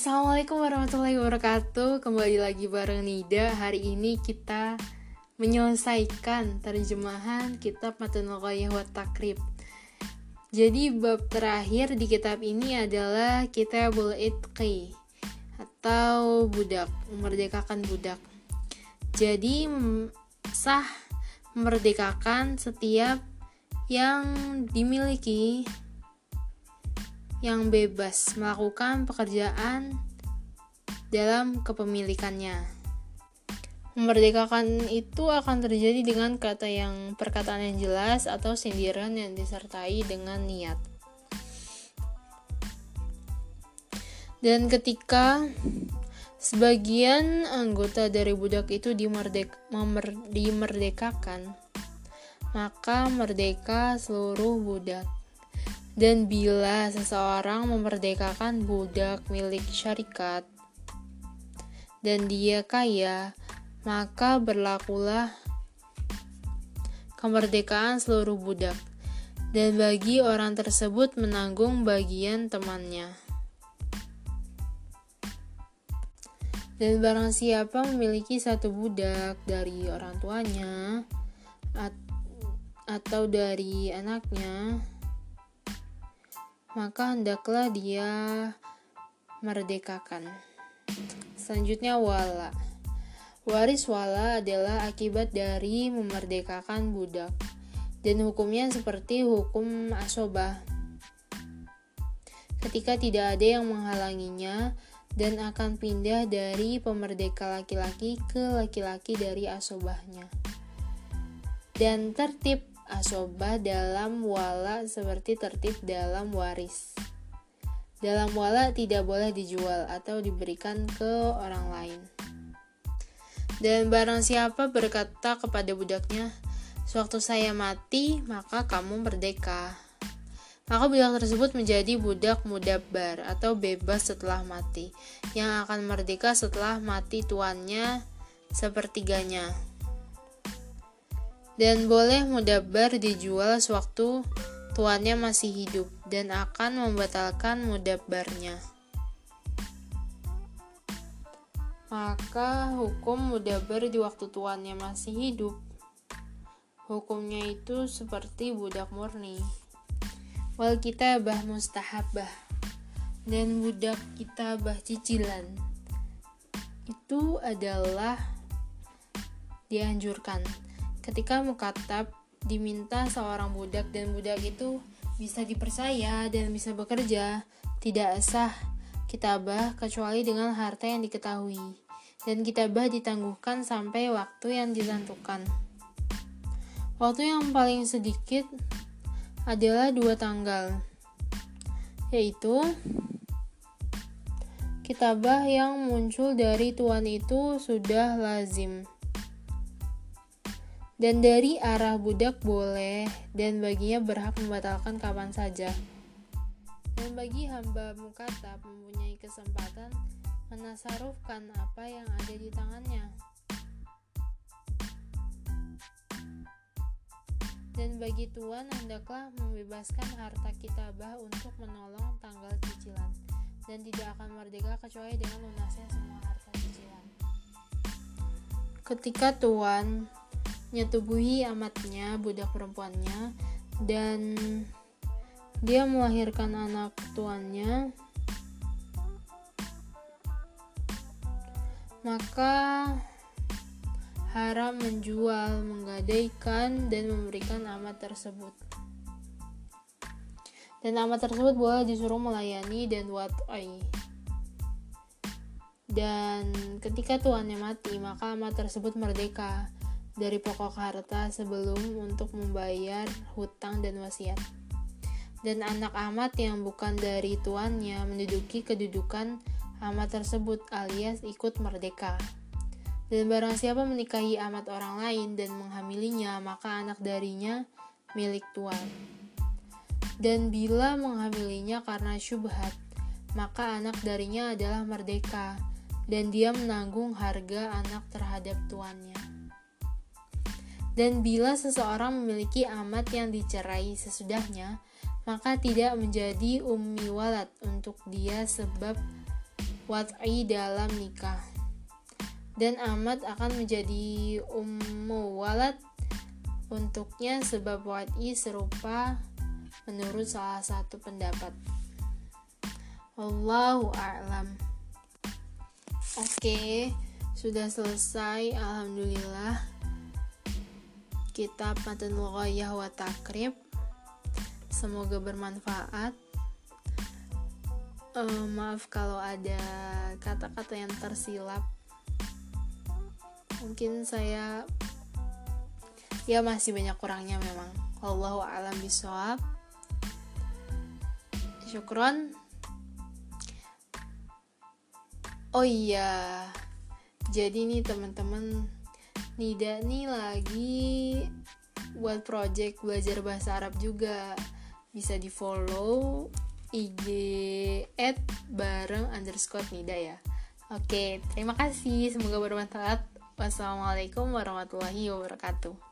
Assalamualaikum warahmatullahi wabarakatuh. Kembali lagi bareng Nida. Hari ini kita menyelesaikan terjemahan kitab Matun Lughayah wa Takrib. Jadi bab terakhir di kitab ini adalah Kitabul Itqi Atau budak, memerdekakan budak. Jadi sah memerdekakan setiap yang dimiliki yang bebas melakukan pekerjaan dalam kepemilikannya. Memerdekakan itu akan terjadi dengan kata yang perkataan yang jelas atau sindiran yang disertai dengan niat. Dan ketika sebagian anggota dari budak itu dimerdek, memer, dimerdekakan, maka merdeka seluruh budak. Dan bila seseorang memerdekakan budak milik syarikat dan dia kaya, maka berlakulah kemerdekaan seluruh budak dan bagi orang tersebut menanggung bagian temannya. Dan barang siapa memiliki satu budak dari orang tuanya atau dari anaknya, maka hendaklah dia merdekakan. Selanjutnya wala. Waris wala adalah akibat dari memerdekakan budak dan hukumnya seperti hukum asobah. Ketika tidak ada yang menghalanginya dan akan pindah dari pemerdeka laki-laki ke laki-laki dari asobahnya. Dan tertib asobah dalam wala seperti tertib dalam waris. Dalam wala tidak boleh dijual atau diberikan ke orang lain. Dan barang siapa berkata kepada budaknya, Sewaktu saya mati, maka kamu merdeka. Maka budak tersebut menjadi budak mudabar atau bebas setelah mati, yang akan merdeka setelah mati tuannya sepertiganya dan boleh mudabar dijual sewaktu tuannya masih hidup dan akan membatalkan mudabarnya. Maka hukum mudabar di waktu tuannya masih hidup hukumnya itu seperti budak murni. Wal kitabah mustahabah dan budak kitabah cicilan itu adalah dianjurkan ketika mukatab diminta seorang budak dan budak itu bisa dipercaya dan bisa bekerja, tidak sah kitabah kecuali dengan harta yang diketahui, dan kitabah ditangguhkan sampai waktu yang ditentukan. Waktu yang paling sedikit adalah dua tanggal, yaitu kitabah yang muncul dari tuan itu sudah lazim dan dari arah budak boleh dan baginya berhak membatalkan kapan saja. Dan bagi hamba mukatab mempunyai kesempatan menasarufkan apa yang ada di tangannya. Dan bagi tuan hendaklah membebaskan harta kitabah untuk menolong tanggal cicilan dan tidak akan merdeka kecuali dengan lunasnya semua harta cicilan. Ketika tuan nyetubuhi amatnya, budak perempuannya, dan dia melahirkan anak tuannya, maka haram menjual, menggadaikan, dan memberikan amat tersebut. Dan amat tersebut boleh disuruh melayani dan wat'ai. Dan ketika tuannya mati, maka amat tersebut merdeka dari pokok harta sebelum untuk membayar hutang dan wasiat. Dan anak amat yang bukan dari tuannya menduduki kedudukan amat tersebut alias ikut merdeka. Dan barang siapa menikahi amat orang lain dan menghamilinya, maka anak darinya milik tuan. Dan bila menghamilinya karena syubhat, maka anak darinya adalah merdeka, dan dia menanggung harga anak terhadap tuannya. Dan bila seseorang memiliki amat yang dicerai sesudahnya, maka tidak menjadi ummi walad untuk dia sebab wat'i dalam nikah. Dan amat akan menjadi ummu walad untuknya sebab wat'i serupa menurut salah satu pendapat. Allahu a'lam. Oke, sudah selesai. Alhamdulillah kitab Matan Lughayah wa Takrib. Semoga bermanfaat. Uh, maaf kalau ada kata-kata yang tersilap. Mungkin saya ya masih banyak kurangnya memang. Allahu alam bisawab syukron. Oh iya jadi nih teman-teman Nida nih lagi buat project belajar bahasa Arab juga bisa di follow IG at bareng underscore Nida ya. Oke, terima kasih. Semoga bermanfaat. Wassalamualaikum warahmatullahi wabarakatuh.